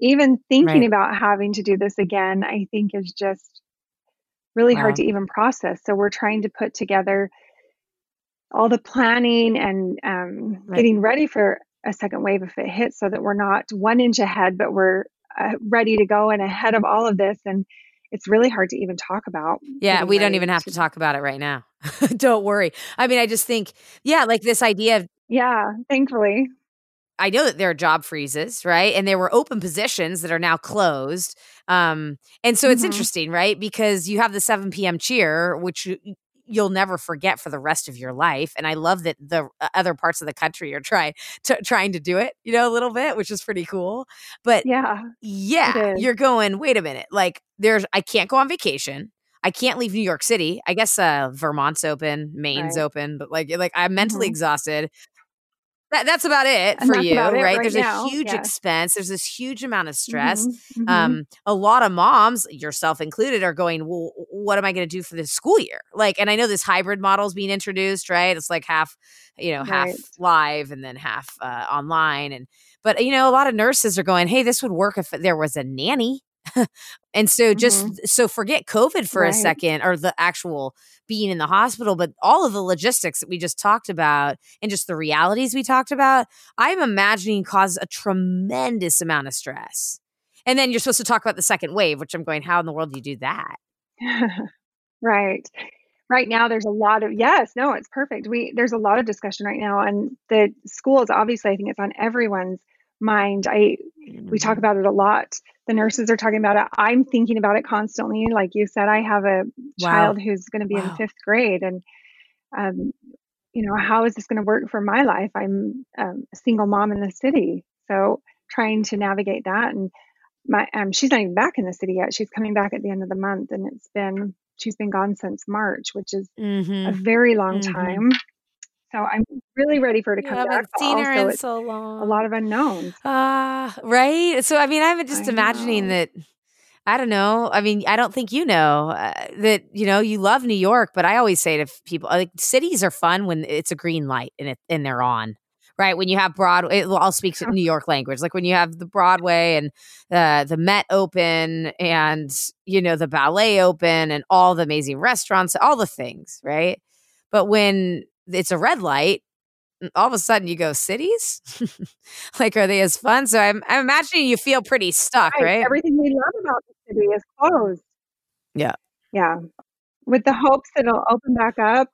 even thinking Right. about having to do this again i think is just really Wow. hard to even process so we're trying to put together all the planning and um, Right. getting ready for a second wave if it hits so that we're not one inch ahead but we're uh, ready to go and ahead of all of this and it's really hard to even talk about Yeah, we don't even have to talk about it right now. don't worry. I mean, I just think yeah, like this idea of yeah thankfully I know that there are job freezes, right? And there were open positions that are now closed. Um, and so it's Mhm. interesting, right? Because you have the 7 p.m. cheer, which you'll never forget for the rest of your life. And I love that the uh, other parts of the country are trying to trying to do it, you know, a little bit, which is pretty cool. But yeah yeah, you're going, wait a minute. Like there's I can't go on vacation. I can't leave New York City. I guess uh Vermont's open, Maine's Right. open, but like like I'm mentally Mhm. exhausted. That, that's about it And for you, right? right There's now, a huge yes. expense. There's this huge amount of stress. Mhm, mhm. Um, a lot of moms, yourself included, are going, "Well, what am I going to do for this school year?" Like, and I know this hybrid model is being introduced, right? It's like half, you know, half Right. live and then half uh, online. And but you know, a lot of nurses are going, "Hey, this would work if there was a nanny." And so just mm-hmm. so forget COVID for a second, or the actual being in the hospital, but all of the logistics that we just talked about and just the realities we talked about, I'm imagining cause a tremendous amount of stress. And then you're supposed to talk about the second wave, which I'm going, how in the world do you do that? right. Right now there's a lot of yes no it's perfect. We there's a lot of discussion right now and the schools obviously i think it's on everyone's mind. I we talk about it a lot the nurses are talking about it. I'm thinking about it constantly. Like you said, I have a Wow. child who's going to be in fifth grade, and um, you know, how is this going to work for my life? I'm um, a single mom in the city, so trying to navigate that. And my um, she's not even back in the city yet. She's coming back at the end of the month, and it's been she's been gone since March, which is a Mm-hmm. very long Mhm. time. So I'm really ready for her to come back. haven't But seen her in so long. a lot of unknowns. Ah, right. So I mean, I'm just I imagining know. that. I don't know. I mean, I don't think you know uh, that. You know, you love New York, but I always say to people, like, cities are fun when it's a green light and it and they're on. Right when you have Broadway, well, I'll speak to New York language. Like when you have the Broadway and uh, the Met open, and you know the ballet open, and all the amazing restaurants, all the things, right? But when it's a red light, all of a sudden you go cities like are they as fun so i'm, I'm imagining you feel pretty stuck Right. right Everything we love about the city is closed. Yeah. Yeah. With the hopes that it'll open back up.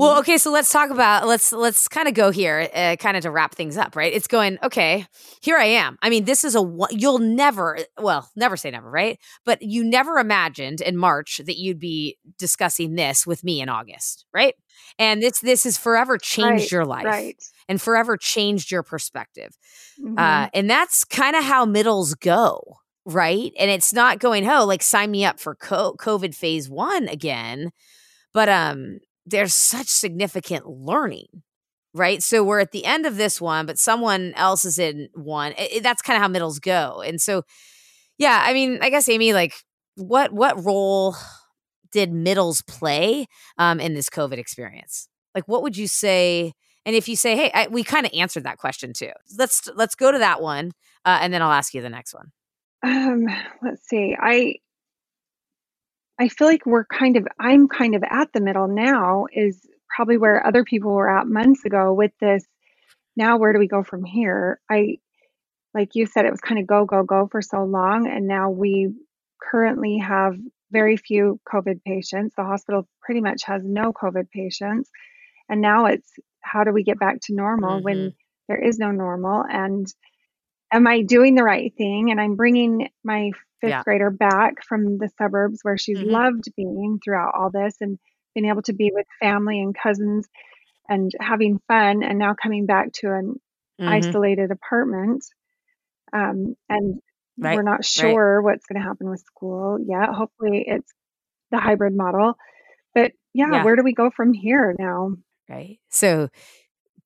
Well okay so let's talk about let's let's kind of go here uh, kind of to wrap things up right it's going okay here i am i mean this is a you'll never well never say never right but you never imagined in march that you'd be discussing this with me in august right and this this has forever changed Right, your life Right. and forever changed your perspective Mhm. Uh, and that's kind of how middles go, right? And it's not going, oh, like sign me up for co- COVID phase one again. But um, there's such significant learning, right? So we're at the end of this one, but someone else is in one. I- I- that's kind of how middles go. And so, yeah, I mean, I guess Amy, like, what what role did middles play um, in this COVID experience? Like, what would you say? And if you say, "Hey," I, we kind of answered that question too. Let's let's go to that one, uh, and then I'll ask you the next one. Um, let's see. I I feel like we're kind of I'm kind of at the middle now is probably where other people were at months ago with this now where do we go from here? I like you said it was kind of go go go for so long and now we currently have very few covid patients. The hospital pretty much has no covid patients. And now it's how do we get back to normal when mm-hmm. there is no normal and am I doing the right thing? And I'm bringing my fifth Yeah. grader back from the suburbs where she's Mhm. loved being throughout all this and being able to be with family and cousins and having fun and now coming back to an Mhm. isolated apartment. Um, and Right, we're not sure what's going to happen with school yet. Hopefully, it's the hybrid model. But yeah, Yeah. where do we go from here now? right? So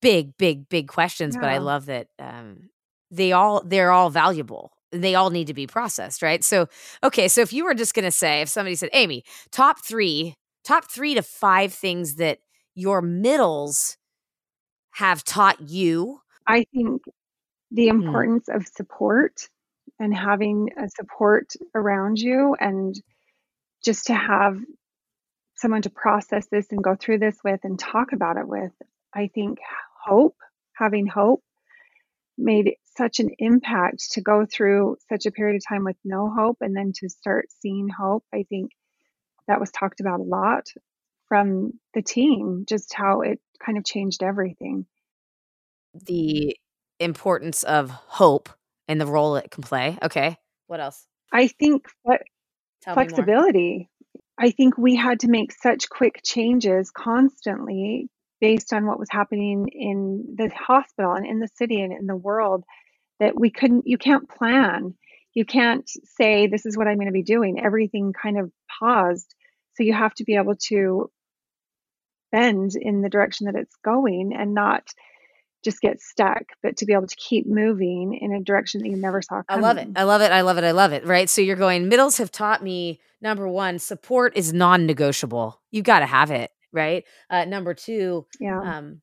big, big, big questions, but I love that um, they all they're all valuable. They all need to be processed, right? So okay, so if you were just going to say, if somebody said, Amy, top three, top three to five things that your middles have taught you. I think the Hmm. importance of support and having a support around you and just to have someone to process this and go through this with and talk about it with. I think hope, having hope made such an impact to go through such a period of time with no hope and then to start seeing hope. I think that was talked about a lot from the team, just how it kind of changed everything. the importance of hope and the role it can play. Okay. What else? I think what Tell flexibility. I think we had to make such quick changes constantly based on what was happening in the hospital and in the city and in the world that we couldn't, you can't plan. You can't say, this is what I'm going to be doing. Everything kind of paused. So you have to be able to bend in the direction that it's going and not just get stuck, but to be able to keep moving in a direction that you never saw I love it. I love it. I love it. I love it. Right. So you're going, middles have taught me number one, support is non negotiable. You got to have it. Right. Uh, number two, Yeah. um,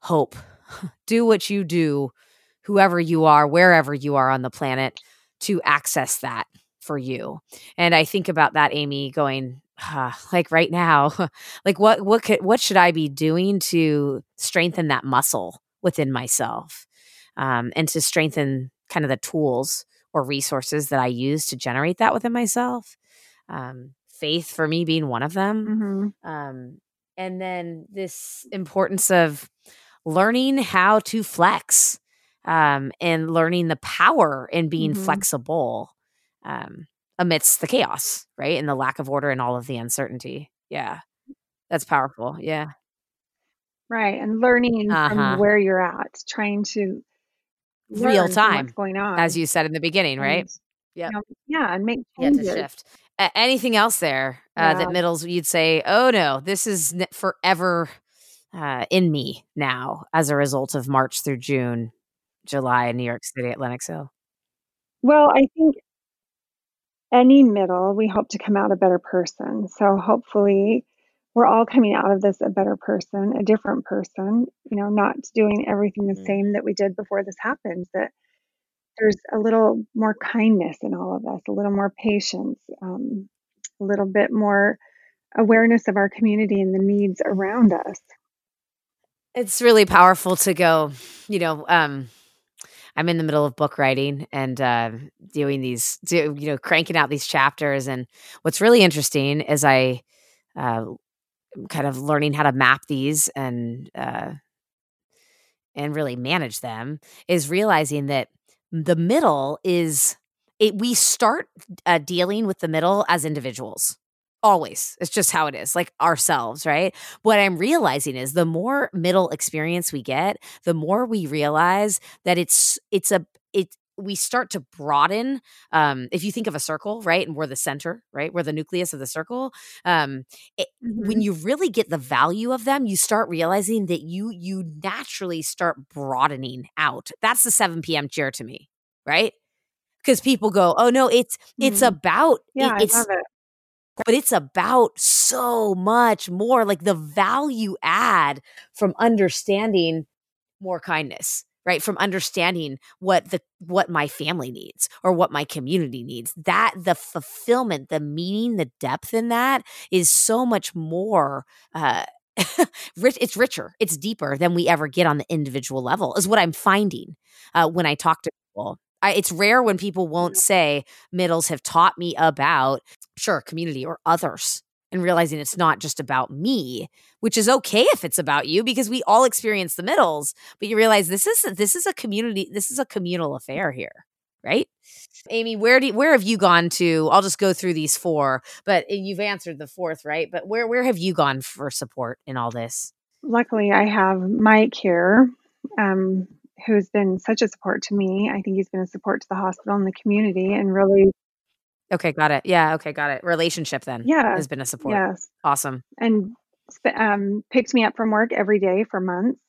hope. do what you do, whoever you are, wherever you are on the planet, to access that for you. And I think about that, Amy, going, like right now, like what what could what should I be doing to strengthen that muscle within myself, um, and to strengthen kind of the tools or resources that I use to generate that within myself. Um, faith for me being one of them hmm um, and then this importance of learning how to flex um, and learning the power in being Mhm. flexible um, amidst the chaos, right? And the lack of order and all of the uncertainty. Yeah. That's powerful. Yeah. Right. And learning Uh from where you're at, trying to Real learn from what's time, going on. as you said in the beginning, right? and you know, yeah, and make Yeah, to changes. shift. A- anything else there uh, Yeah. that middles you'd say, oh no, this is forever uh, in me now as a result of March through June, July in New York City at Lenox Hill? Well, I think any middle, we hope to come out a better person. So hopefully we're all coming out of this a better person, a different person, you know, not doing everything the Mm. same that we did before this happened, that there's a little more kindness in all of us, a little more patience, um, a little bit more awareness of our community and the needs around us. It's really powerful to go, you know, um, I'm in the middle of book writing and uh, doing these, do, you know, cranking out these chapters. And what's really interesting is I uh, kind of learning how to map these and uh, and really manage them is realizing that the middle is it. We start uh, dealing with the middle as individuals. Always. It's just how it is, like ourselves, right? What I'm realizing is the more middle experience we get, the more we realize that it's it's a it we start to broaden um if you think of a circle right and we're the center right we're the nucleus of the circle um it, when Mhm. you really get the value of them you start realizing that you you naturally start broadening out that's the 7 p.m chair to me right because people go oh no it's it's Mm. about Yeah, it, I it's it. But it's about so much more like the value add from understanding more kindness right? From understanding what the what my family needs or what my community needs. That the fulfillment the meaning the depth in that is so much more uh rich it's richer it's deeper than we ever get on the individual level is what i'm finding uh, when i talk to people I, it's rare when people won't say middles have taught me about sure community or others and realizing it's not just about me which is okay if it's about you because we all experience the middles but you realize this is this is a community this is a communal affair here right? Amy where do you, where have you gone to i'll just go through these four but you've answered the fourth right? But where where have you gone for support in all this? Luckily, I have Mike here, um, who's been such a support to me. I think he's been a support to the hospital and the community, and really, okay got it yeah okay got it relationship then yeah, has been a support yes, awesome and um, picked me up from work every day for months.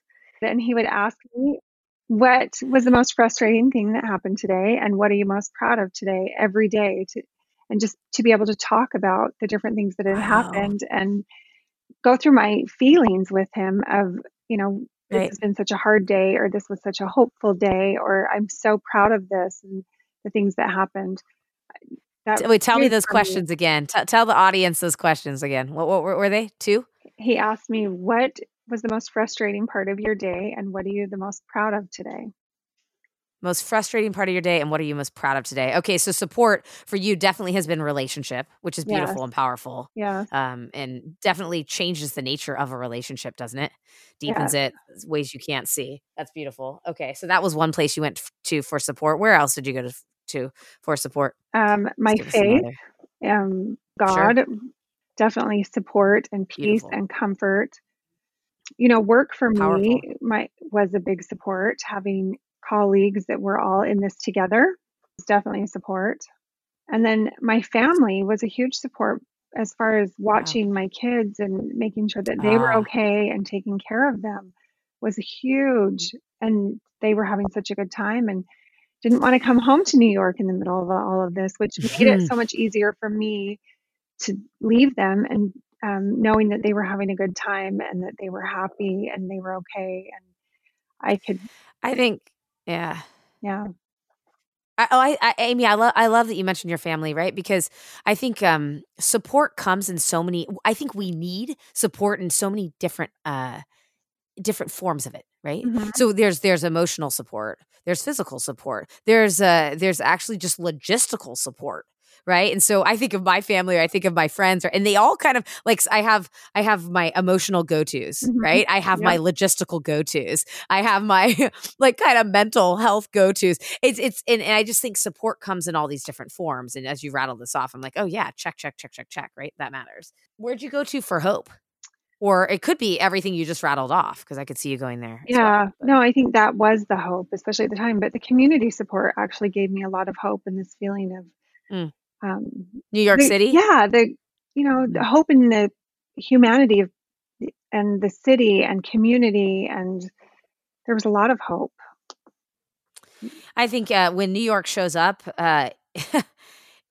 And he would ask me, "What was the most frustrating thing that happened today, and what are you most proud of today?" Every day, to and just to be able to talk about the different things that had wow happened and go through my feelings with him of you know this right. has been such a hard day or this was such a hopeful day or i'm so proud of this and the things that happened. That wait tell me those me. questions again. T- tell the audience those questions again. What, what were were they? Two? He asked me what was the most frustrating part of your day and what are you the most proud of today most frustrating part of your day and what are you most proud of today? Okay so support for you definitely has been relationship which is beautiful and powerful yeah. um, and definitely changes the nature of a relationship doesn't it? Deepens yes. it ways you can't see. That's beautiful. Okay so that was one place you went f- to for support. Where else did you go to, f- to for support? Um my Let's give us some faith um sure. God definitely support and peace beautiful. and comfort. You know work for powerful. me my was a big support having colleagues that were all in this together. Was definitely a support. And then my family was a huge support as far as wow. watching my kids and making sure that they were ah. okay and taking care of them was huge and they were having such a good time and didn't want to come home to New York in the middle of all of this which made it so much easier for me to leave them and um, knowing that they were having a good time and that they were happy and they were okay and I could i think yeah yeah I, oh, I, I, Amy, I love, I love that you mentioned your family, right? Because I think um, support comes in so many. I think we need support in so many different, uh, different forms of it, right? Mm-hmm. So there's there's emotional support, there's physical support, there's uh there's actually just logistical support right and so i think of my family or i think of my friends or, and they all kind of like i have i have my emotional go-to's mm-hmm. right i have yep. my logistical go-to's i have my like kind of mental health go-to's it's it's and, and i just think support comes in all these different forms and as you rattle this off i'm like oh yeah check check check check check right that matters where'd you go to for hope or it could be everything you just rattled off because I could see you going there. Yeah, well, no, I think that was the hope, especially at the time. But the community support actually gave me a lot of hope and this feeling of mm. Um, New York the, City. Yeah, the you know the mm. hope in the humanity of and the city and community, and there was a lot of hope. I think uh, when New York shows up, uh,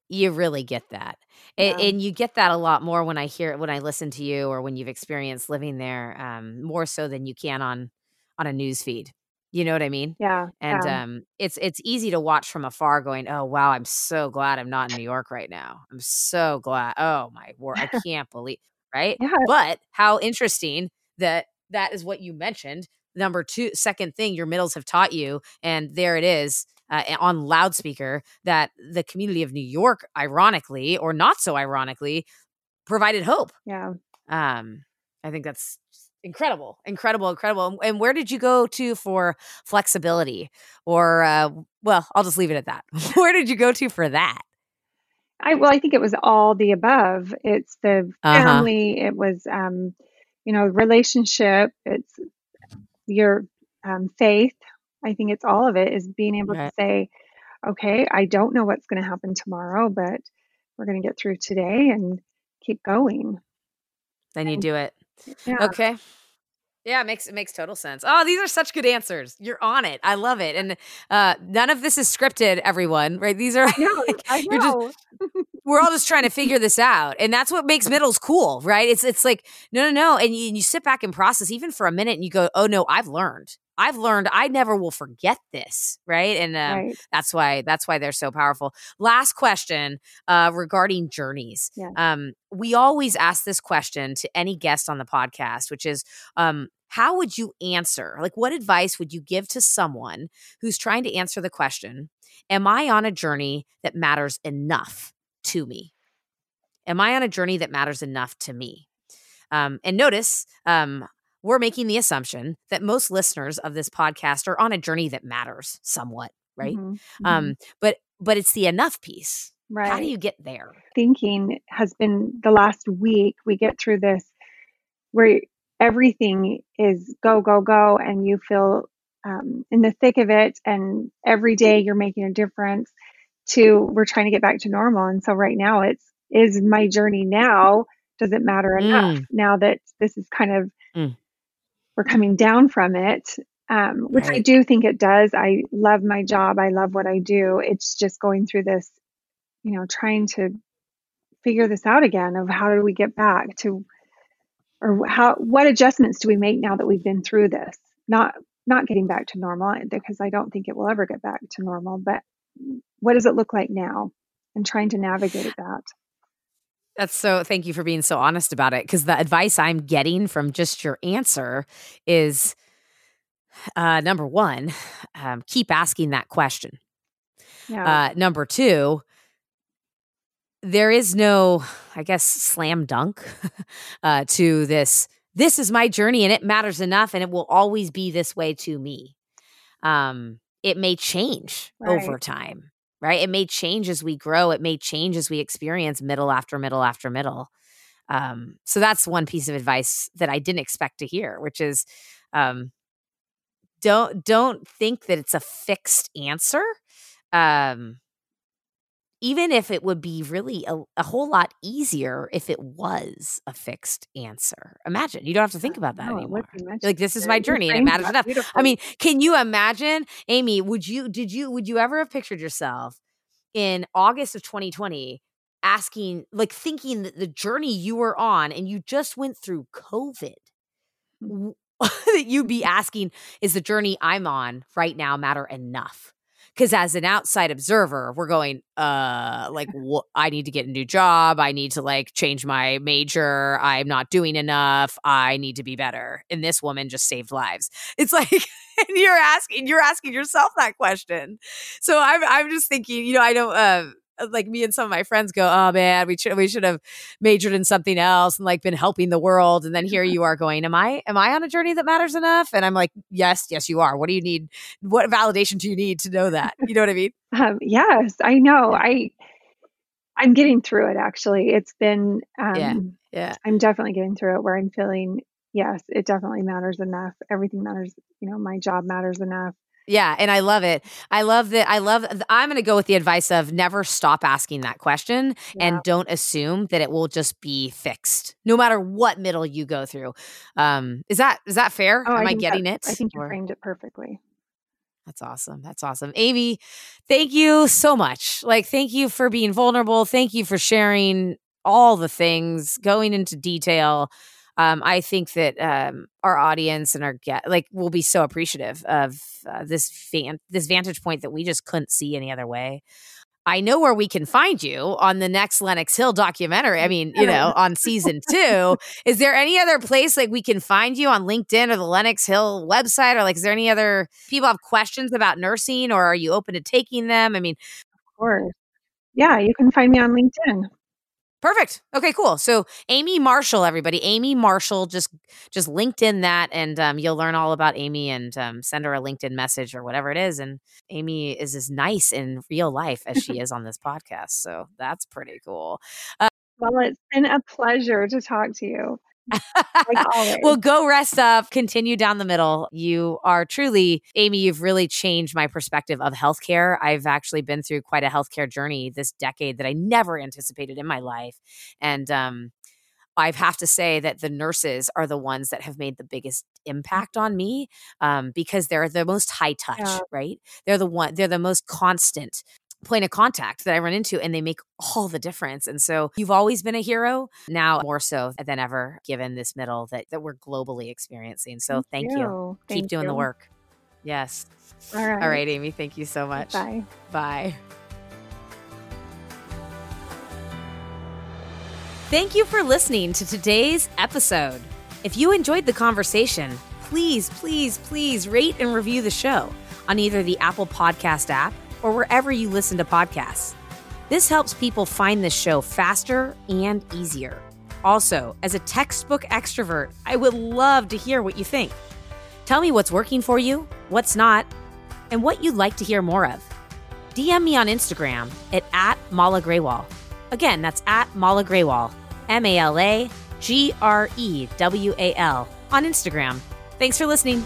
you really get that. Yeah. And, you get that a lot more when I hear when I listen to you or when you've experienced living there, um, more so than you can on on a news feed. You know what I mean? Yeah. And yeah. um, it's it's easy to watch from afar, going, "Oh wow, I'm so glad I'm not in New York right now. I'm so glad. Oh my word, I can't believe." Right? Yeah. But how interesting that that is what you mentioned. Number two, second thing your middles have taught you, and there it is uh, on loudspeaker that the community of New York, ironically or not so ironically, provided hope. Yeah. Um, I think that's incredible, incredible, incredible. And where did you go to for flexibility? Or, uh, well, I'll just leave it at that. where did you go to for that? I well, I think it was all the above. It's the uh-huh. family. Uh-huh. It was, um, you know, relationship. It's your um, faith. I think it's all of it is being able right. to say, okay, I don't know what's going to happen tomorrow, but we're going to get through today and keep going. Then you do it. Yeah. Okay. Yeah, it makes it makes total sense. Oh, these are such good answers. You're on it. I love it. And uh, none of this is scripted, everyone. Right? These are I know. I know. Just, we're all just trying to figure this out, and that's what makes middles cool, right? It's it's like no, no, no, and you, and you sit back and process even for a minute, and you go, oh no, I've learned. I've learned I never will forget this, right? And um, right. that's why that's why they're so powerful. Last question uh, regarding journeys. Yeah. Um, we always ask this question to any guest on the podcast, which is, um, how would you answer? Like, what advice would you give to someone who's trying to answer the question? Am I on a journey that matters enough to me? Am I on a journey that matters enough to me? Um, and notice, um, we're making the assumption that most listeners of this podcast are on a journey that matters somewhat, right? Mm-hmm. mm-hmm. Um, but but it's the enough piece. Right. How do you get there? Thinking has been the last week. We get through this where everything is go go go, and you feel um, in the thick of it, and every day you're making a difference. To we're trying to get back to normal, and so right now it's is my journey now. Does it matter enough mm. now that this is kind of mm we're coming down from it, um, which right. I do think it does. I love my job. I love what I do. It's just going through this, you know, trying to figure this out again of how do we get back to, or how what adjustments do we make now that we've been through this? Not not getting back to normal because I don't think it will ever get back to normal. But what does it look like now? And trying to navigate that. That's so, thank you for being so honest about it. Because the advice I'm getting from just your answer is uh, number one, um, keep asking that question. Yeah. Uh, number two, there is no, I guess, slam dunk uh, to this. This is my journey and it matters enough and it will always be this way to me. Um, it may change right. over time right? It may change as we grow. It may change as we experience middle after middle after middle. Um, so that's one piece of advice that I didn't expect to hear, which is um, don't don't think that it's a fixed answer. Um, even if it would be really a, a, whole lot easier if it was a fixed answer. Imagine you don't have to think about that no, anymore. Like this is my journey and it matters enough. Beautiful. I mean, can you imagine, Amy? Would you did you would you ever have pictured yourself in August of 2020 asking, like thinking that the journey you were on and you just went through COVID? Mm. that you'd be asking, is the journey I'm on right now matter enough? Because as an outside observer, we're going, uh, like, wh- I need to get a new job. I need to like change my major. I'm not doing enough. I need to be better. And this woman just saved lives. It's like, and you're asking, you're asking yourself that question. So I'm, I'm just thinking, you know, I don't, uh, uh, like me and some of my friends go, "Oh man, we should we should have majored in something else and like been helping the world." And then here you are going, "Am I am I on a journey that matters enough?" And I'm like, "Yes, yes, you are. What do you need? What validation do you need to know that? You know what I mean?" Um, yes, I know. I I'm getting through it. Actually, it's been um, yeah, yeah. I'm definitely getting through it where I'm feeling yes, it definitely matters enough. Everything matters. You know, my job matters enough. Yeah, and I love it. I love that. I love. I'm going to go with the advice of never stop asking that question yeah. and don't assume that it will just be fixed, no matter what middle you go through. Um, is that is that fair? Oh, Am I, I getting it? I think you or? framed it perfectly. That's awesome. That's awesome. Amy, thank you so much. Like, thank you for being vulnerable. Thank you for sharing all the things, going into detail um, I think that um, our audience and our get like will be so appreciative of uh, this fan this vantage point that we just couldn't see any other way. I know where we can find you on the next Lenox Hill documentary. I mean, you know, on season two. is there any other place like we can find you on LinkedIn or the Lenox Hill website? Or like, is there any other people have questions about nursing or are you open to taking them? I mean, of course. Yeah, you can find me on LinkedIn. Perfect. Okay, cool. So Amy Marshall, everybody, Amy Marshall, just just LinkedIn that, and um, you'll learn all about Amy, and um, send her a LinkedIn message or whatever it is. And Amy is as nice in real life as she is on this podcast, so that's pretty cool. Uh, well, it's been a pleasure to talk to you like well, go rest up, continue down the middle. You are truly, Amy, you've really changed my perspective of healthcare. I've actually been through quite a healthcare journey this decade that I never anticipated in my life. And um, I have to say that the nurses are the ones that have made the biggest impact on me um, because they're the most high touch, yeah. right? They're the one, they're the most constant point of contact that I run into and they make all the difference. And so you've always been a hero, now more so than ever, given this middle that, that we're globally experiencing. So thank, thank you. you. Thank Keep doing you. the work. Yes. All right. All right, Amy. Thank you so much. Bye. Bye. Thank you for listening to today's episode. If you enjoyed the conversation, please, please, please rate and review the show on either the Apple Podcast app or wherever you listen to podcasts. This helps people find this show faster and easier. Also, as a textbook extrovert, I would love to hear what you think. Tell me what's working for you, what's not, and what you'd like to hear more of. DM me on Instagram at, at Mala Grewal. Again, that's at Mala Grewal, M A L A G R E W A L, on Instagram. Thanks for listening.